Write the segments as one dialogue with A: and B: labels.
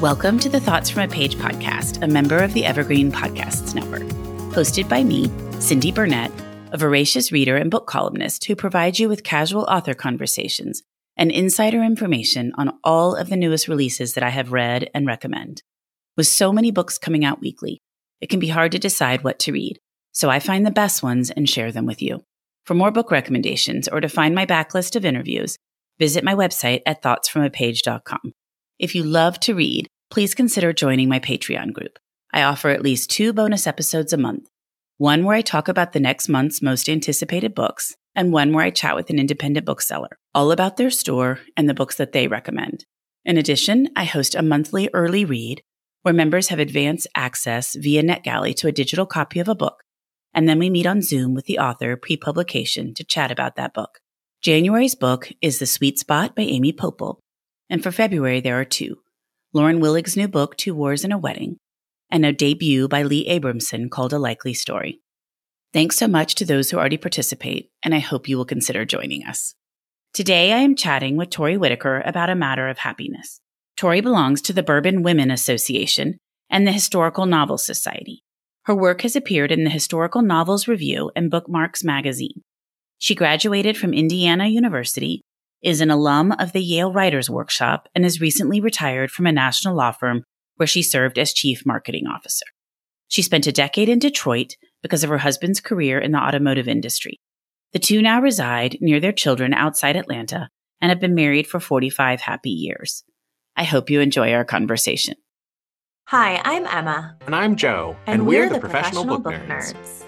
A: Welcome to the Thoughts from a Page podcast, a member of the Evergreen Podcasts Network. Hosted by me, Cindy Burnett, a voracious reader and book columnist who provides you with casual author conversations and insider information on all of the newest releases that I have read and recommend. With so many books coming out weekly, it can be hard to decide what to read, so I find the best ones and share them with you. For more book recommendations or to find my backlist of interviews, visit my website at thoughtsfromapage.com. If you love to read, please consider joining my Patreon group. I offer at least two bonus episodes a month one where I talk about the next month's most anticipated books, and one where I chat with an independent bookseller, all about their store and the books that they recommend. In addition, I host a monthly early read where members have advance access via NetGalley to a digital copy of a book, and then we meet on Zoom with the author pre publication to chat about that book. January's book is The Sweet Spot by Amy Poeppel, and for February, there are two Lauren Willig's new book, Two Wars and a Wedding, and a debut by Leigh Abramson called A Likely Story. Thanks so much to those who already participate, and I hope you will consider joining us. Today, I am chatting with Tori Whitaker about a matter of happiness. Tori belongs to the Bourbon Women Association and the Historical Novel Society. Her work has appeared in the Historical Novels Review and Bookmarks magazine. She graduated from Indiana University is an alum of the Yale Writers Workshop and is recently retired from a national law firm where she served as chief marketing officer. She spent a decade in Detroit because of her husband's career in the automotive industry. The two now reside near their children outside Atlanta and have been married for 45 happy years. I hope you enjoy our conversation.
B: Hi, I'm Emma.
C: And I'm Joe.
B: And, and we're, we're, the, the professional, professional, book, book nerds. nerds.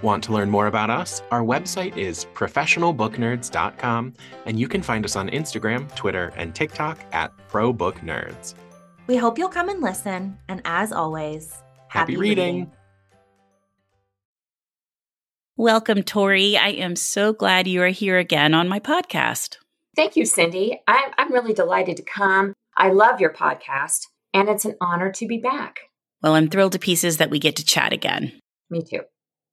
C: Want to learn more about us? Our website is professionalbooknerds.com, and you can find us on Instagram, Twitter, and TikTok at ProBookNerds.
B: We hope you'll come and listen, and as always,
C: happy, happy reading. reading.
A: Welcome, Tori. I am so glad you are here again on my podcast.
D: Thank you, Cindy. I'm, I'm really delighted to come. I love your podcast, and it's an honor to be back.
A: Well, I'm thrilled to pieces that we get to chat again.
D: Me too.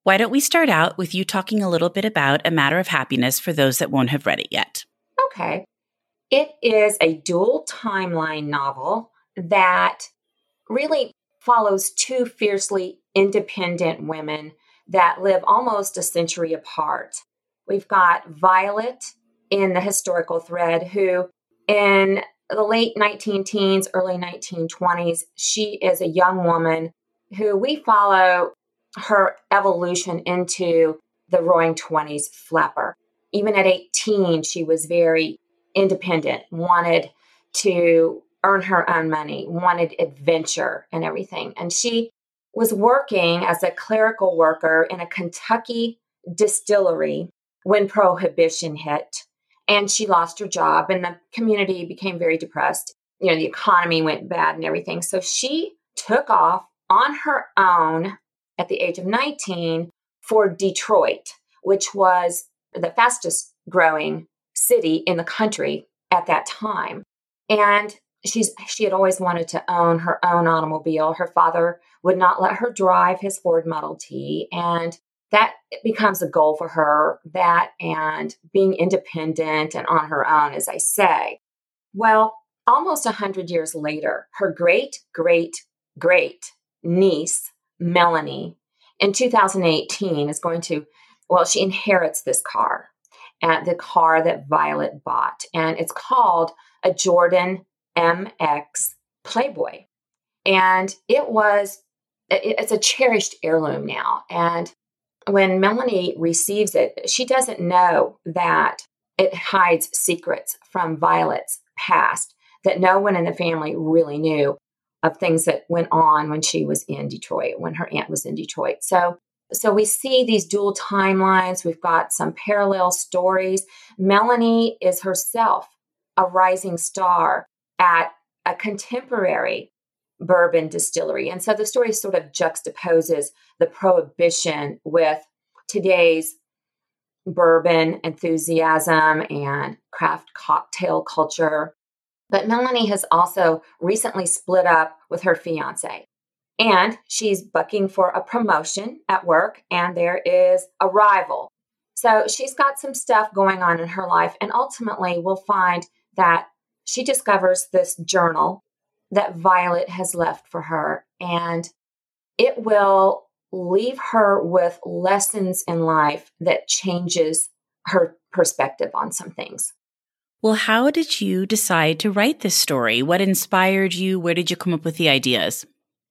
A: Why don't we start out with you talking a little bit about A Matter of Happiness for those that won't have read it yet?
D: Okay. It is a dual timeline novel that really follows two fiercely independent women that live almost a century apart. We've got Violet in the historical thread, who in the late 19 teens, early 1920s, she is a young woman who we follow her evolution into the roaring 20s flapper. Even at 18, she was very independent, wanted to earn her own money, wanted adventure and everything. And she was working as a clerical worker in a Kentucky distillery when prohibition hit. And she lost her job, and the community became very depressed. You know, the economy went bad and everything. So she took off on her own at the age of 19 for Detroit, which was the fastest growing city in the country at that time. And she's she had always wanted to own her own automobile. Her father would not let her drive his Ford Model T and that becomes a goal for her that and being independent and on her own as I say. Well, almost a 100 years later, her great great great niece Melanie in 2018 is going to, well, she inherits this car and the car that Violet bought. And it's called a Jordan MX Playboy. And it was, it's a cherished heirloom now. And when Melanie receives it, she doesn't know that it hides secrets from Violet's past that no one in the family really knew of things that went on when she was in Detroit, when her aunt was in Detroit. So so we see these dual timelines. We've got some parallel stories. Melanie is herself a rising star at a contemporary bourbon distillery. And so the story sort of juxtaposes the prohibition with today's bourbon enthusiasm and craft cocktail culture. But Melanie has also recently split up with her fiance. And she's bucking for a promotion at work, and there is a rival. So she's got some stuff going on in her life, and ultimately, we'll find that she discovers this journal that Violet has left for her, and it will leave her with lessons in life that changes her perspective on some things.
A: Well, how did you decide to write this story? What inspired you? Where did you come up with the ideas?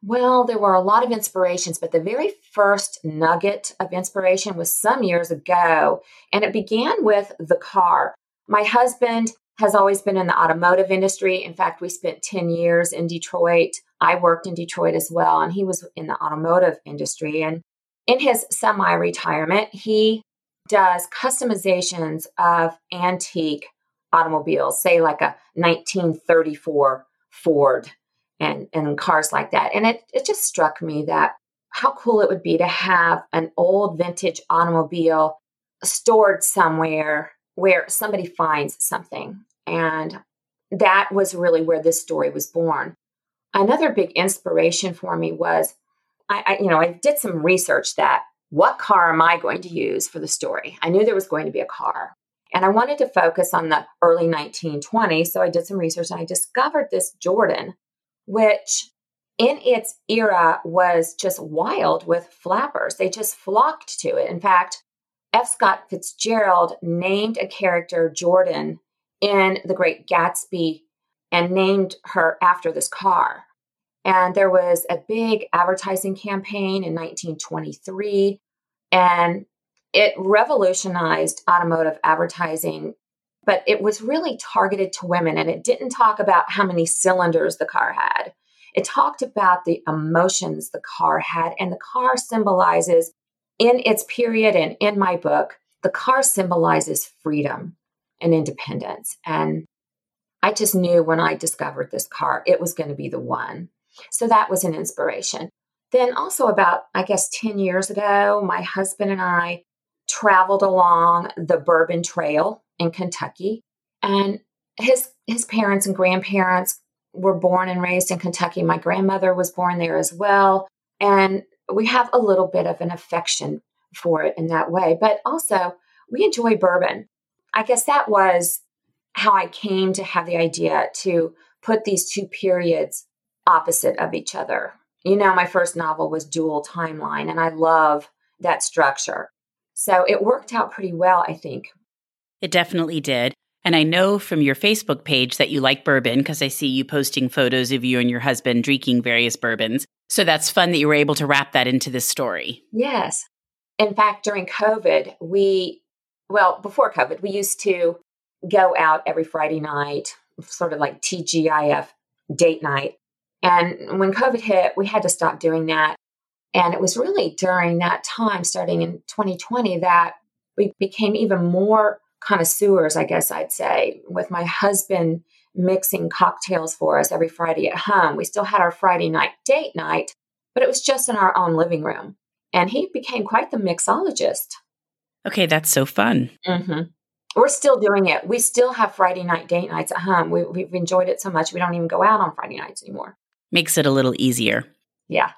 D: Well, there were a lot of inspirations, but the very first nugget of inspiration was some years ago, and it began with the car. My husband has always been in the automotive industry. In fact, we spent 10 years in Detroit. I worked in Detroit as well, and he was in the automotive industry. And in his semi retirement, he does customizations of antique automobiles, say like a 1934 Ford and, and cars like that. And it, it just struck me that how cool it would be to have an old vintage automobile stored somewhere where somebody finds something. And that was really where this story was born. Another big inspiration for me was I, I, you know, I did some research that what car am I going to use for the story? I knew there was going to be a car. And I wanted to focus on the early 1920s. So I did some research and I discovered this Jordan, which in its era was just wild with flappers. They just flocked to it. In fact, F. Scott Fitzgerald named a character Jordan in The Great Gatsby and named her after this car. And there was a big advertising campaign in 1923, and it revolutionized automotive advertising, but it was really targeted to women. And it didn't talk about how many cylinders the car had, it talked about the emotions the car had. And the car symbolizes in its period and in my book, the car symbolizes freedom and independence. And I just knew when I discovered this car, it was going to be the one. So that was an inspiration. Then, also, about, I guess, 10 years ago, my husband and I traveled along the Bourbon Trail in Kentucky. And his, his parents and grandparents were born and raised in Kentucky. My grandmother was born there as well. And we have a little bit of an affection for it in that way. But also, we enjoy bourbon. I guess that was how I came to have the idea to put these two periods opposite of each other. You know, my first novel was dual timeline, and I love that structure. So it worked out pretty well, I think.
A: It definitely did. And I know from your Facebook page that you like bourbon because I see you posting photos of you and your husband drinking various bourbons. So that's fun that you were able to wrap that into this story.
D: Yes. In fact, during COVID, we, well, before COVID, we used to go out every Friday night, sort of like TGIF date night. And when COVID hit, we had to stop doing that. And it was really during that time, starting in 2020, that we became even more connoisseurs, I guess I'd say, with my husband mixing cocktails for us every Friday at home. We still had our Friday night date night, but it was just in our own living room. And he became quite the mixologist.
A: Okay, that's so fun.
D: Mm-hmm. We're still doing it. We still have Friday night date nights at home. We, we've enjoyed it so much, we don't even go out on Friday nights anymore.
A: Makes it a little easier.
D: Yeah.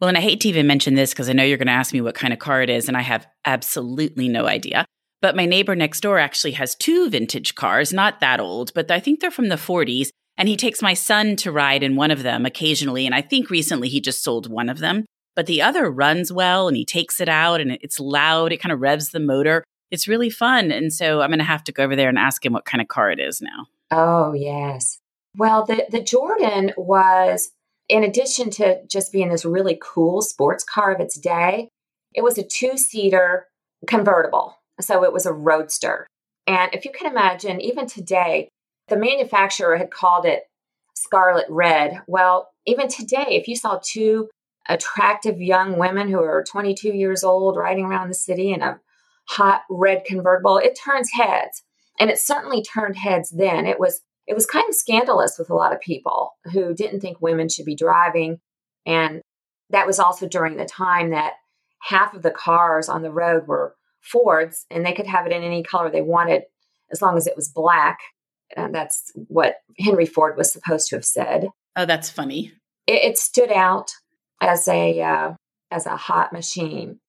A: Well, and I hate to even mention this because I know you're going to ask me what kind of car it is, and I have absolutely no idea. But my neighbor next door actually has two vintage cars, not that old, but I think they're from the 40s. And he takes my son to ride in one of them occasionally. And I think recently he just sold one of them. But the other runs well and he takes it out and it's loud. It kind of revs the motor. It's really fun. And so I'm going to have to go over there and ask him what kind of car it is now.
D: Oh, yes. Well, the, the Jordan was, in addition to just being this really cool sports car of its day, it was a two seater convertible. So it was a roadster. And if you can imagine, even today, the manufacturer had called it scarlet red. Well, even today, if you saw two attractive young women who are 22 years old riding around the city in a hot red convertible, it turns heads. And it certainly turned heads then. It was it was kind of scandalous with a lot of people who didn't think women should be driving. And that was also during the time that half of the cars on the road were Fords, and they could have it in any color they wanted as long as it was black. And that's what Henry Ford was supposed to have said.
A: Oh, that's funny.
D: It, it stood out as a uh, as a hot machine.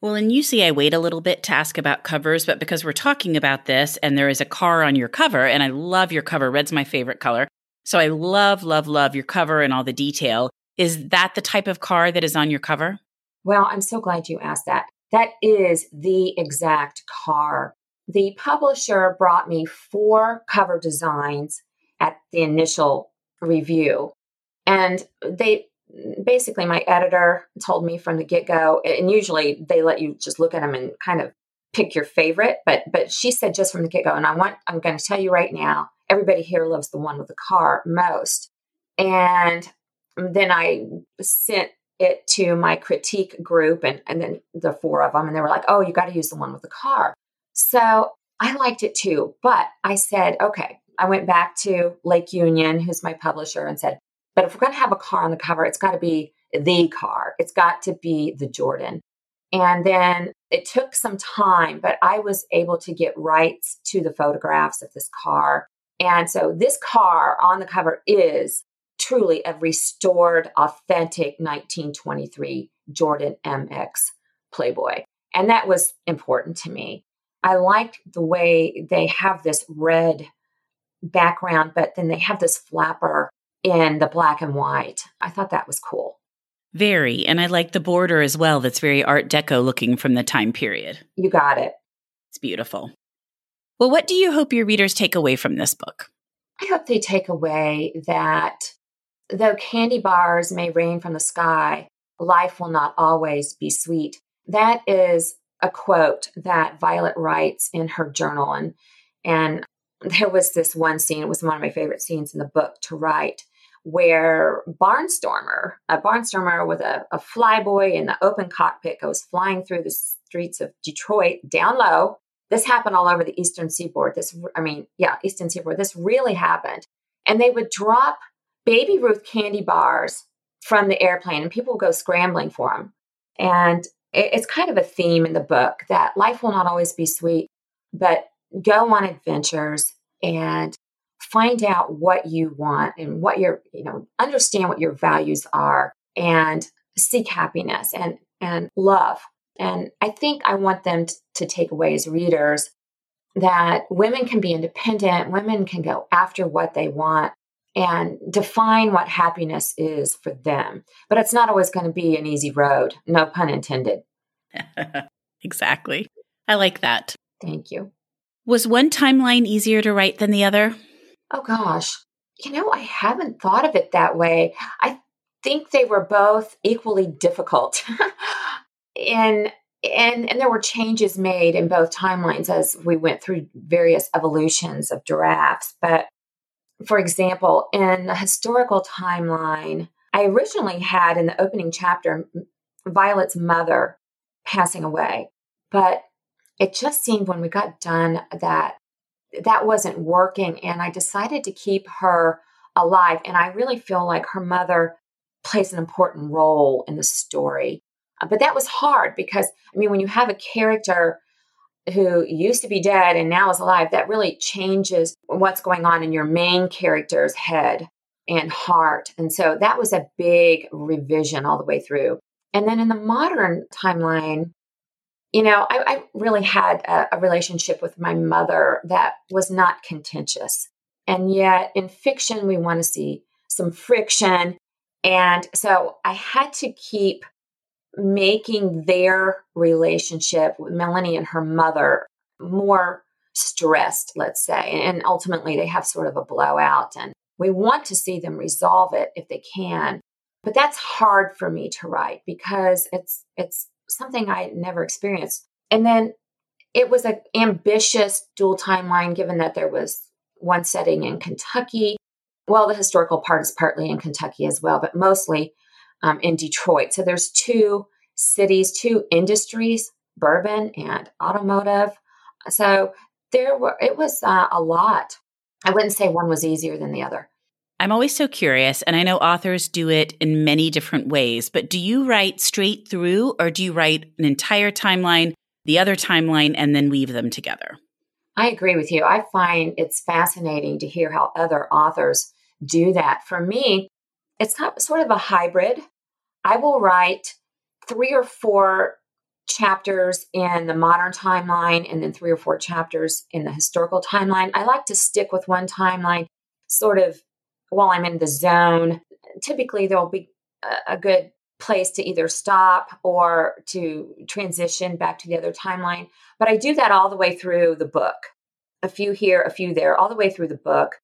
A: Well, and usually I wait a little bit to ask about covers, but because we're talking about this and there is a car on your cover, and I love your cover, red's my favorite color. So I love, love, love your cover and all the detail. Is that the type of car that is on your cover?
D: Well, I'm so glad you asked that. That is the exact car. The publisher brought me four cover designs at the initial review. And they basically, my editor told me from the get go, and usually they let you just look at them and kind of pick your favorite. But but she said just from the get go, and I want I'm going to tell you right now, everybody here loves the one with the car most. And then I sent it to my critique group and, and then the four of them, and they were like, oh, you got to use the one with the car. So I liked it too. But I said, okay, I went back to Lake Union, who's my publisher, and said, but if we're going to have a car on the cover, it's got to be the car, it's got to be the Jordan. And then it took some time, but I was able to get rights to the photographs of this car. And so this car on the cover is truly a restored, authentic 1923 Jordan MX Playboy. And that was important to me. I liked the way they have this red background, but then they have this flapper in the black and white. I thought that was cool.
A: Very. And I like the border as well. That's very Art Deco looking from the time period.
D: You got it.
A: It's beautiful. Well, what do you hope your readers take away from this book?
D: I hope they take away that though candy bars may rain from the sky, life will not always be sweet. That is a quote that Violet writes in her journal. And, and there was this one scene, it was one of my favorite scenes in the book to write, where Barnstormer, a Barnstormer with a, a flyboy in the open cockpit, goes flying through the streets of Detroit down low. This happened all over the Eastern Seaboard. This, I mean, yeah, Eastern Seaboard. This really happened. And they would drop Baby Ruth candy bars from the airplane, and people would go scrambling for them. And it's kind of a theme in the book that life will not always be sweet, but go on adventures and find out what you want and what your, you know, understand what your values are and seek happiness and, and love. And I think I want them t- to take away as readers that women can be independent, women can go after what they want and define what happiness is for them. But it's not always going to be an easy road, no pun intended.
A: exactly. I like that.
D: Thank you.
A: Was one timeline easier to write than the other?
D: Oh, gosh. You know, I haven't thought of it that way. I think they were both equally difficult. and and and there were changes made in both timelines as we went through various evolutions of drafts but for example in the historical timeline i originally had in the opening chapter violet's mother passing away but it just seemed when we got done that that wasn't working. And I decided to keep her alive. And I really feel like her mother plays an important role in the story. Uh, but that was hard because, I mean, when you have a character who used to be dead and now is alive, that really changes what's going on in your main character's head and heart. And so that was a big revision all the way through. And then in the modern timeline, you know, I, I really had a, a relationship with my mother that was not contentious. And yet in fiction, we want to see some friction. And so I had to keep making their relationship with Melanie and her mother more stressed, let's say. And ultimately, they have sort of a blowout, and we want to see them resolve it if they can. But that's hard for me to write because it's it's something I never experienced. And then it was an ambitious dual timeline, given that there was one setting in Kentucky. Well, the historical part is partly in Kentucky as well, but mostly um, in Detroit. So there's two cities, two industries, bourbon and automotive. So there were, it was uh, a lot. I wouldn't say one was easier than the other.
A: I'm always so curious, and I know authors do it in many different ways, but do you write straight through or do you write an entire timeline, the other timeline and then weave them together.
D: I agree with you. I find it's fascinating to hear how other authors do that. For me, it's sort of a hybrid. I will write three or four chapters in the modern timeline and then three or four chapters in the historical timeline. I like to stick with one timeline sort of while I'm in the zone. Typically, there'll be a, good place to either stop or to transition back to the other timeline. But I do that all the way through the book a few here, a few there, all the way through the book,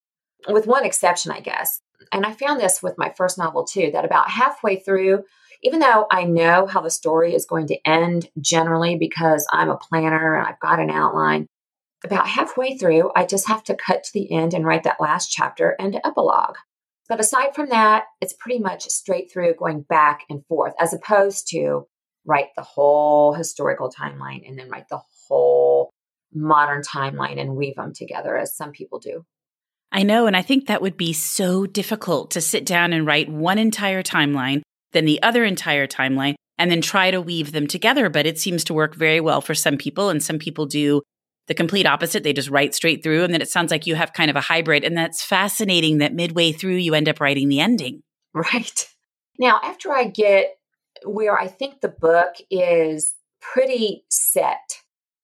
D: with one exception, I guess. And I found this with my first novel too, that about halfway through, even though I know how the story is going to end generally because I'm a planner and I've got an outline, about halfway through, I just have to cut to the end and write that last chapter and epilogue. But aside from that, it's pretty much straight through going back and forth, as opposed to write the whole historical timeline and then write the whole modern timeline and weave them together, as some people do.
A: I know. And I think that would be so difficult to sit down and write one entire timeline, then the other entire timeline, and then try to weave them together. But it seems to work very well for some people. And some people do the complete opposite. They just write straight through. And then it sounds like you have kind of a hybrid. And that's fascinating that midway through you end up writing the ending.
D: Right. Now, after I get where I think the book is pretty set,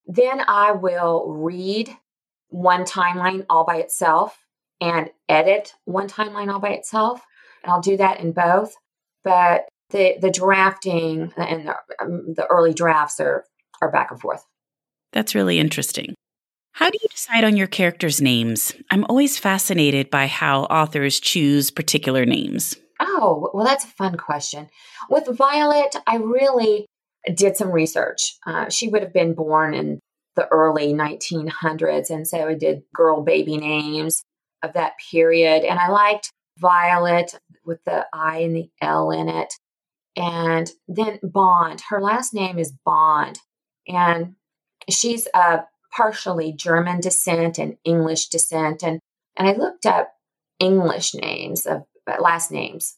D: then I will read one timeline all by itself and edit one timeline all by itself. And I'll do that in both. But the the drafting and the, um, the early drafts are are back and forth.
A: That's really interesting. How do you decide on your characters' names? I'm always fascinated by how authors choose particular names.
D: Oh, well, that's a fun question. With Violet, I really did some research. Uh, she would have been born in the early 1900s, and so I did girl baby names of that period. And I liked Violet with the I and the L in it. And then Bond. Her last name is Bond. And she's a partially German descent and English descent. And, and I looked up English names of uh, last names.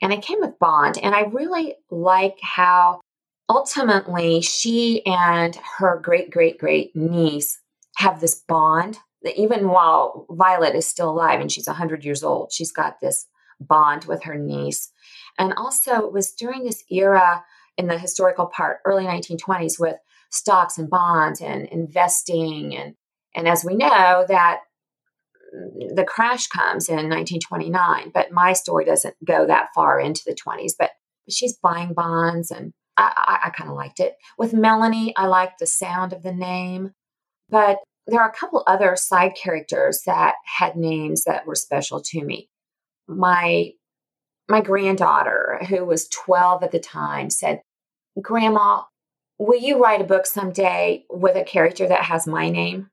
D: And I came with Bond. And I really like how ultimately she and her great great great niece have this bond that even while Violet is still alive and she's 100 years old, she's got this bond with her niece. And also, it was during this era in the historical part, early 1920s, with stocks and bonds and investing. And, and as we know, that the crash comes in 1929, but my story doesn't go that far into the 20s. But she's buying bonds, and I, I, I kind of liked it. With Melanie, I liked the sound of the name. But there are a couple other side characters that had names that were special to me. My my granddaughter, who was 12 at the time, said, Grandma, will you write a book someday with a character that has my name?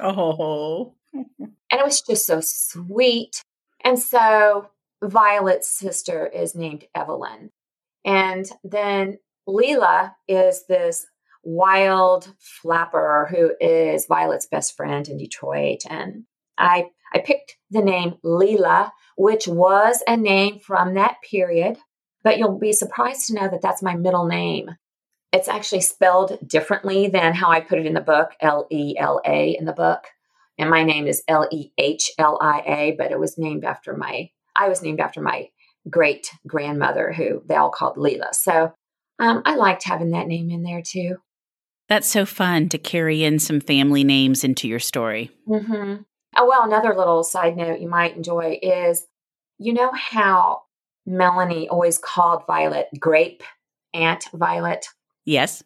A: Oh.
D: and it was just so sweet. And so Violet's sister is named Evelyn. And then Leela is this wild flapper who is Violet's best friend in Detroit. And I, I picked the name Leela, which was a name from that period, but you'll be surprised to know that that's my middle name. It's actually spelled differently than how I put it in the book, L E L A in the book. And my name is L E H L I A, but it was named after my, I was named after my great grandmother who they all called Leela. So um, I liked having that name in there too.
A: That's so fun to carry in some family names into your story.
D: Mm-hmm. Oh, well, another little side note you might enjoy is you know how Melanie always called Violet Grape Aunt Violet?
A: Yes.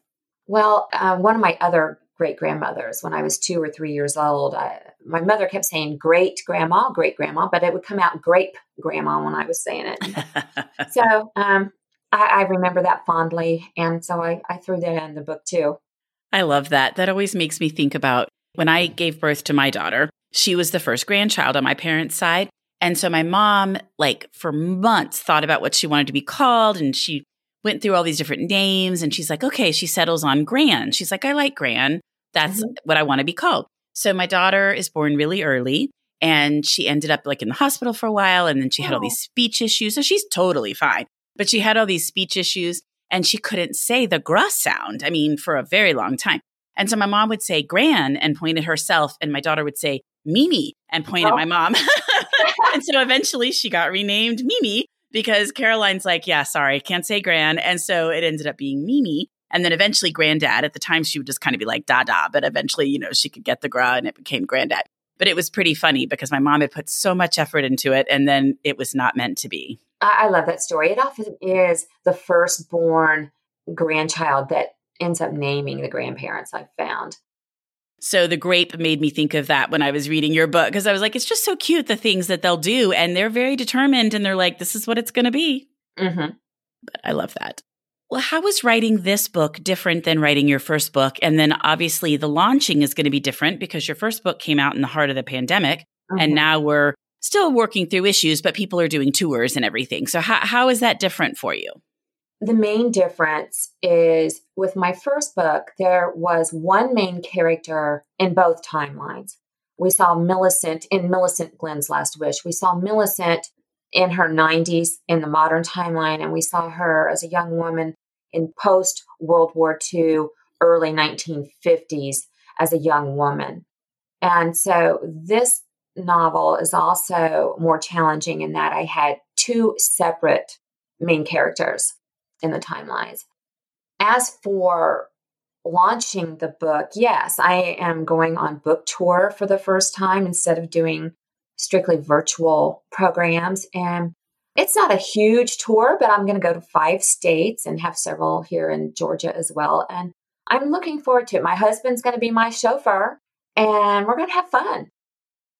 D: Well, uh, one of my other great grandmothers, when I was two or three years old, I, my mother kept saying great grandma, great grandma, but it would come out grape grandma when I was saying it. so um, I, I, remember that fondly. And so I, I threw that in the book too.
A: I love that. That always makes me think about when I gave birth to my daughter. She was the first grandchild on my parents' side. And so my mom, like for months, thought about what she wanted to be called. And she went through all these different names. And she's like, okay, she settles on Gran. She's like, I like Gran. That's mm-hmm. what I want to be called. So my daughter is born really early and she ended up like in the hospital for a while. And then she had all these speech issues. So she's totally fine. But she had all these speech issues and she couldn't say the gr sound. I mean, for a very long time. And so my mom would say Gran and point at herself, and my daughter would say Mimi and point oh. at my mom. and so eventually she got renamed Mimi because Caroline's like, yeah, sorry, can't say Gran. And so it ended up being Mimi. And then eventually Granddad. At the time, she would just kind of be like Dada, but eventually, you know, she could get the gra and it became Granddad. But it was pretty funny because my mom had put so much effort into it and then it was not meant to be.
D: I, love that story. It often is the firstborn grandchild that ends up naming the grandparents I've found.
A: So the grape made me think of that when I was reading your book because I was like, it's just so cute the things that they'll do, and they're very determined, and they're like, this is what it's going to be. Mm-hmm. But I love that. Well, how was writing this book different than writing your first book? And then obviously the launching is going to be different because your first book came out in the heart of the pandemic, mm-hmm. and now we're still working through issues, but people are doing tours and everything. So how how is that different for you?
D: The main difference is with my first book, there was one main character in both timelines. We saw Millicent in Millicent Glenn's Last Wish. We saw Millicent in her 90s in the modern timeline, and we saw her as a young woman in post World War II, early 1950s as a young woman. And so this novel is also more challenging in that I had two separate main characters in the timelines. As for launching the book, yes, I am going on book tour for the first time instead of doing strictly virtual programs. And it's not a huge tour, but I'm going to go to five states and have several here in Georgia as well. And I'm looking forward to it. My husband's going to be my chauffeur and we're going to have fun.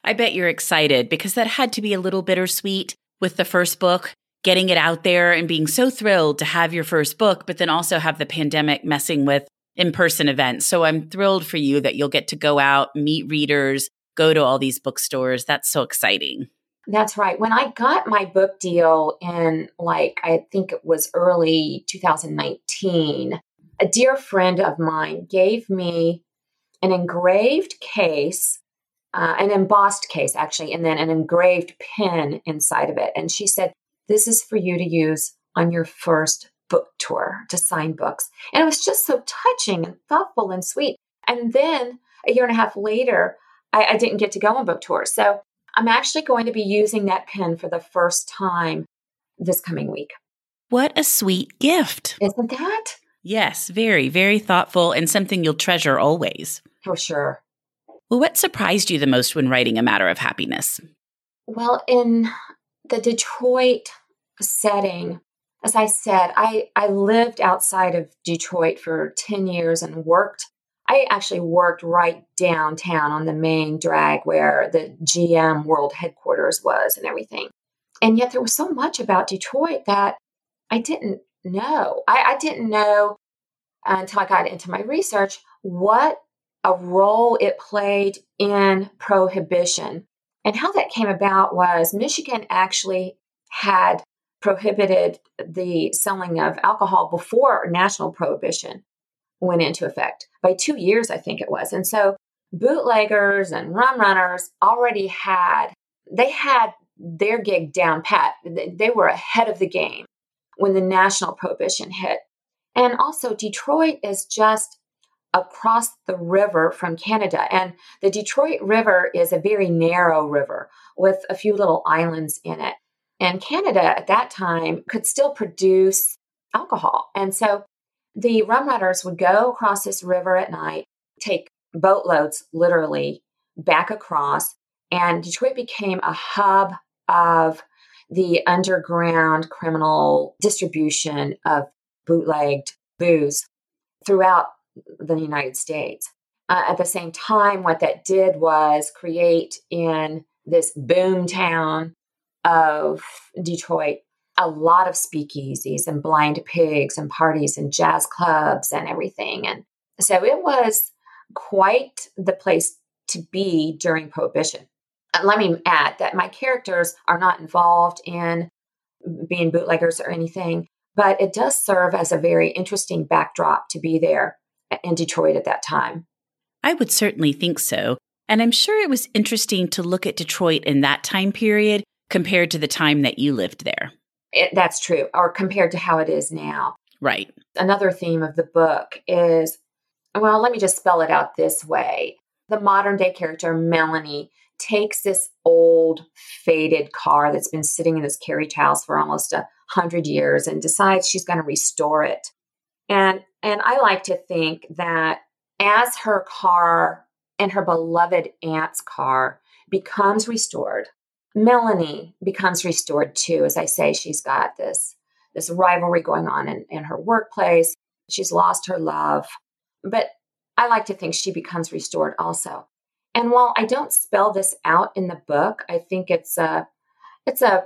A: I bet you're excited because that had to be a little bittersweet with the first book getting it out there and being so thrilled to have your first book, but then also have the pandemic messing with in person events. So I'm thrilled for you that you'll get to go out, meet readers, go to all these bookstores. That's so exciting.
D: That's right. When I got my book deal in, like, I think it was early 2019, a dear friend of mine gave me an engraved case, uh, an embossed case, actually, and then an engraved pin inside of it. And she said, this is for you to use on your first book tour to sign books. And it was just so touching and thoughtful and sweet. And then a year and a half later, I, I didn't get to go on book tour. So I'm actually going to be using that pen for the first time this coming week.
A: What a sweet gift.
D: Isn't that?
A: Yes, very, very thoughtful and something you'll treasure always.
D: For sure.
A: Well, what surprised you the most when writing A Matter of Happiness?
D: Well, in the Detroit setting, as I said, I, I lived outside of Detroit for 10 years and worked. I actually worked right downtown on the main drag where the GM world headquarters was and everything. And yet there was so much about Detroit that I didn't know. I, I didn't know until I got into my research what a role it played in prohibition and how that came about was Michigan actually had prohibited the selling of alcohol before national prohibition went into effect by two years, I think it was. And so bootleggers and rum runners already had, they had their gig down pat. They were ahead of the game when the national prohibition hit. And also, Detroit is just across the river from Canada. And the Detroit River is a very narrow river with a few little islands in it. And Canada at that time could still produce alcohol. And so the rum runners would go across this river at night, take boatloads literally back across, and Detroit became a hub of the underground criminal distribution of bootlegged booze throughout the United States. Uh, at the same time, what that did was create in this boom town of Detroit a lot of speakeasies and blind pigs and parties and jazz clubs and everything. And so it was quite the place to be during Prohibition. And let me add that my characters are not involved in being bootleggers or anything, but it does serve as a very interesting backdrop to be there in Detroit at that time.
A: I would certainly think so. And I'm sure it was interesting to look at Detroit in that time period compared to the time that you lived there.
D: It, that's true, or compared to how it is now.
A: Right.
D: Another theme of the book is well, let me just spell it out this way. The modern day character, Melanie, takes this old, faded car that's been sitting in this carriage house for almost a hundred years and decides she's going to restore it. And and I like to think that as her car and her beloved aunt's car becomes restored, Melanie becomes restored too. As I say, she's got this this rivalry going on in, in her workplace. She's lost her love. But I like to think she becomes restored also. And while I don't spell this out in the book, I think it's a it's a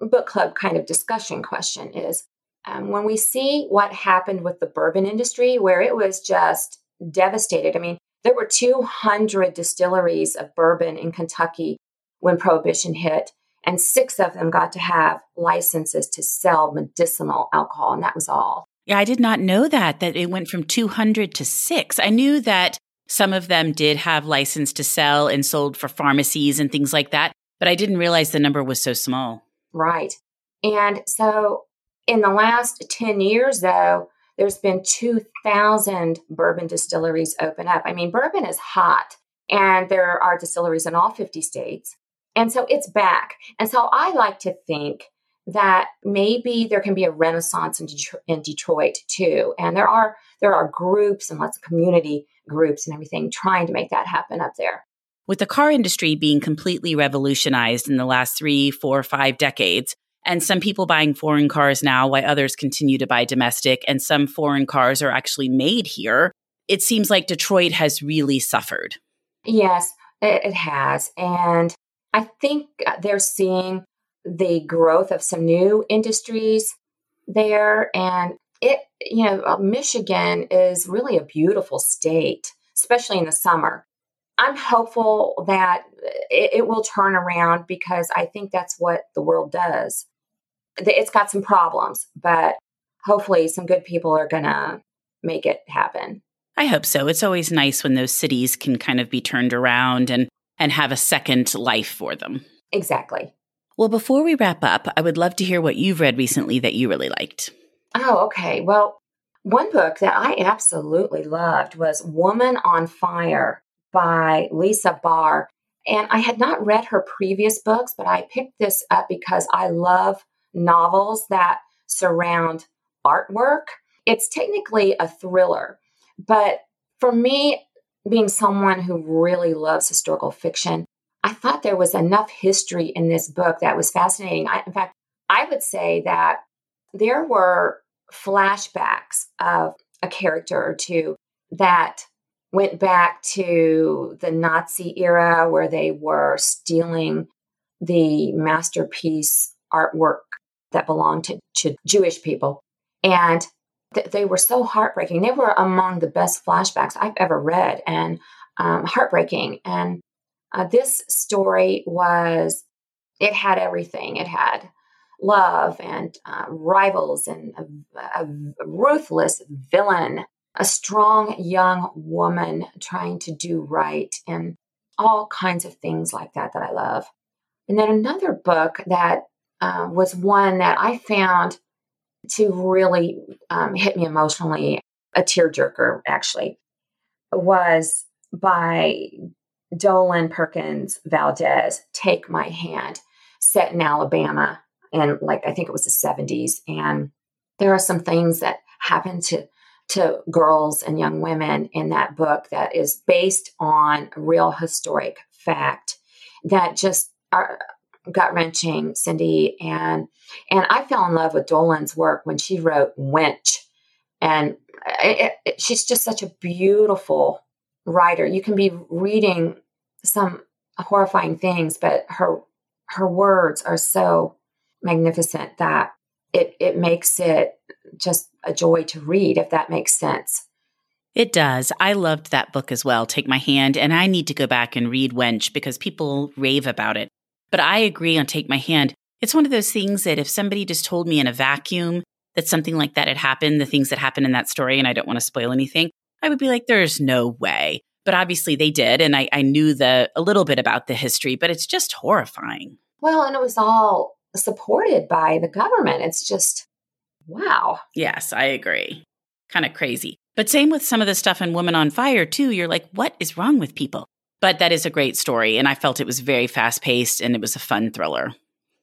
D: book club kind of discussion question is um, when we see what happened with the bourbon industry, where it was just devastated. I mean, there were 200 distilleries of bourbon in Kentucky when Prohibition hit, and six of them got to have licenses to sell medicinal alcohol, and that was all.
A: Yeah, I did not know that, that it went from 200 to six. I knew that some of them did have license to sell and sold for pharmacies and things like that, but I didn't realize the number was so small.
D: Right. And so in the last 10 years, though, there's been 2,000 bourbon distilleries open up. I mean, bourbon is hot, and there are distilleries in all 50 states. And so it's back. And so I like to think that maybe there can be a renaissance in, Detroit, in Detroit too. And there are there are groups and lots of community groups and everything trying to make that happen up there.
A: With the car industry being completely revolutionized in the last three, four, five decades, and some people buying foreign cars now while others continue to buy domestic, and some foreign cars are actually made here, it seems like Detroit has really suffered.
D: Yes, it has. And I think they're seeing the growth of some new industries there. And it, you know, uh, Michigan is really a beautiful state, especially in the summer. I'm hopeful that it, will turn around because I think that's what the world does. It's got some problems, but hopefully some good people are going to make it happen.
A: I hope so. It's always nice when those cities can kind of be turned around and and have a second life for them.
D: Exactly.
A: Well, before we wrap up, I would love to hear what you've read recently that you really liked.
D: Oh, okay. Well, one book that I absolutely loved was Woman on Fire by Lisa Barr. And I had not read her previous books, but I picked this up because I love novels that surround artwork. It's technically a thriller, but for me, being someone who really loves historical fiction, I thought there was enough history in this book that was fascinating. I, in fact, I would say that there were flashbacks of a character or two that went back to the Nazi era where they were stealing the masterpiece artwork that belonged to, to Jewish people. And th- they were so heartbreaking. They were among the best flashbacks I've ever read and um, heartbreaking. And uh, this story was, it had everything. It had love and uh, rivals and a, a ruthless villain, a strong young woman trying to do right, and all kinds of things like that that I love. And then another book that uh, was one that I found to really um, hit me emotionally, a tearjerker actually, was by Dolen Perkins Valdez, Take My Hand, set in Alabama in like I think it was the 70s. And there are some things that happen to to girls and young women in that book that is based on real historic fact that just are gut wrenching, Cindy. And and I fell in love with Dolen's work when she wrote Wench, and it, it, she's just such a beautiful writer. You can be reading some horrifying things, but her her words are so magnificent that it it makes it just a joy to read if that makes sense.
A: It does. I loved that book as well, Take My Hand, and I need to go back and read Wench because people rave about it. But I agree on Take My Hand. It's one of those things that if somebody just told me in a vacuum that something like that had happened, the things that happened in that story, and I don't want to spoil anything, I would be like, there's no way. But obviously they did. And I, I knew the a little bit about the history, but it's just horrifying.
D: Well, and it was all supported by the government. It's just wow.
A: Yes, I agree. Kind of crazy. But same with some of the stuff in Woman on Fire, too. You're like, what is wrong with people? But that is a great story. And I felt it was very fast paced and it was a fun thriller.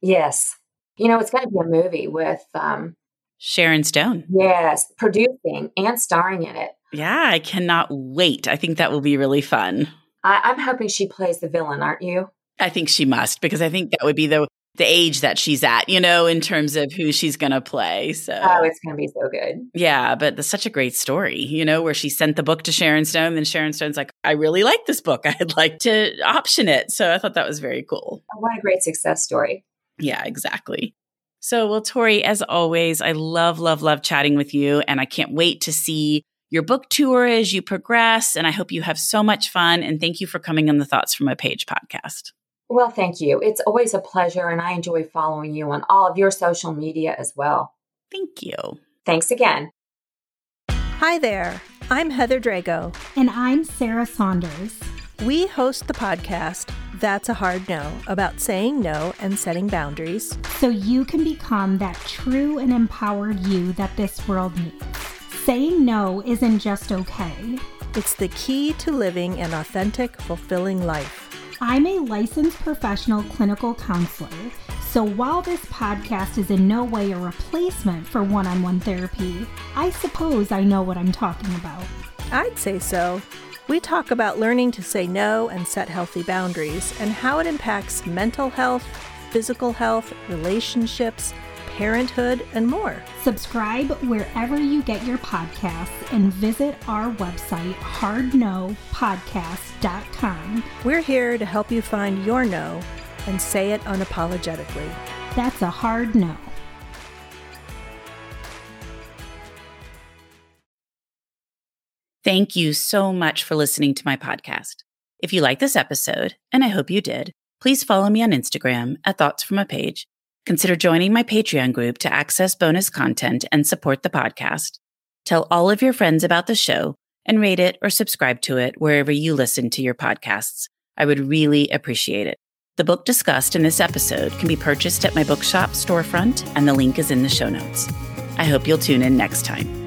D: Yes. You know, it's going to be a movie with um,
A: Sharon Stone.
D: Yes, producing and starring in it.
A: Yeah, I cannot wait. I think that will be really fun.
D: I, I'm hoping she plays the villain, aren't you?
A: I think she must because I think that would be the the age that she's at, you know, in terms of who she's going to play. So,
D: oh, it's going to be so good.
A: Yeah, but that's such a great story, you know, where she sent the book to Sharon Stone. and Sharon Stone's like, I really like this book. I'd like to option it. So I thought that was very cool.
D: Oh, what a great success story.
A: Yeah, exactly. So, well, Tori, as always, I love, love, love chatting with you. And I can't wait to see your book tour as you progress. And I hope you have so much fun. And thank you for coming on the Thoughts from a Page podcast.
D: Well, thank you. It's always a pleasure, and I enjoy following you on all of your social media as well.
A: Thank you.
D: Thanks again.
E: Hi there. I'm Heather Drago.
F: And I'm Sarah Saunders.
E: We host the podcast That's a Hard No about saying no and setting boundaries.
F: So you can become that true and empowered you that this world needs. Saying no isn't just okay,
E: it's the key to living an authentic, fulfilling life.
F: I'm a licensed professional clinical counselor, so while this podcast is in no way a replacement for one on one therapy, I suppose I know what I'm talking about.
E: I'd say so. We talk about learning to say no and set healthy boundaries and how it impacts mental health, physical health, relationships, parenthood, and more.
F: Subscribe wherever you get your podcasts and visit our website, hardnopodcast.com.
E: We're here to help you find your no and say it unapologetically.
F: That's a hard no.
A: Thank you so much for listening to my podcast. If you like this episode, and I hope you did, please follow me on Instagram at Thoughts from a Page Consider joining my Patreon group to access bonus content and support the podcast. Tell all of your friends about the show and rate it or subscribe to it wherever you listen to your podcasts. I would really appreciate it. The book discussed in this episode can be purchased at my bookshop storefront, and the link is in the show notes. I hope you'll tune in next time.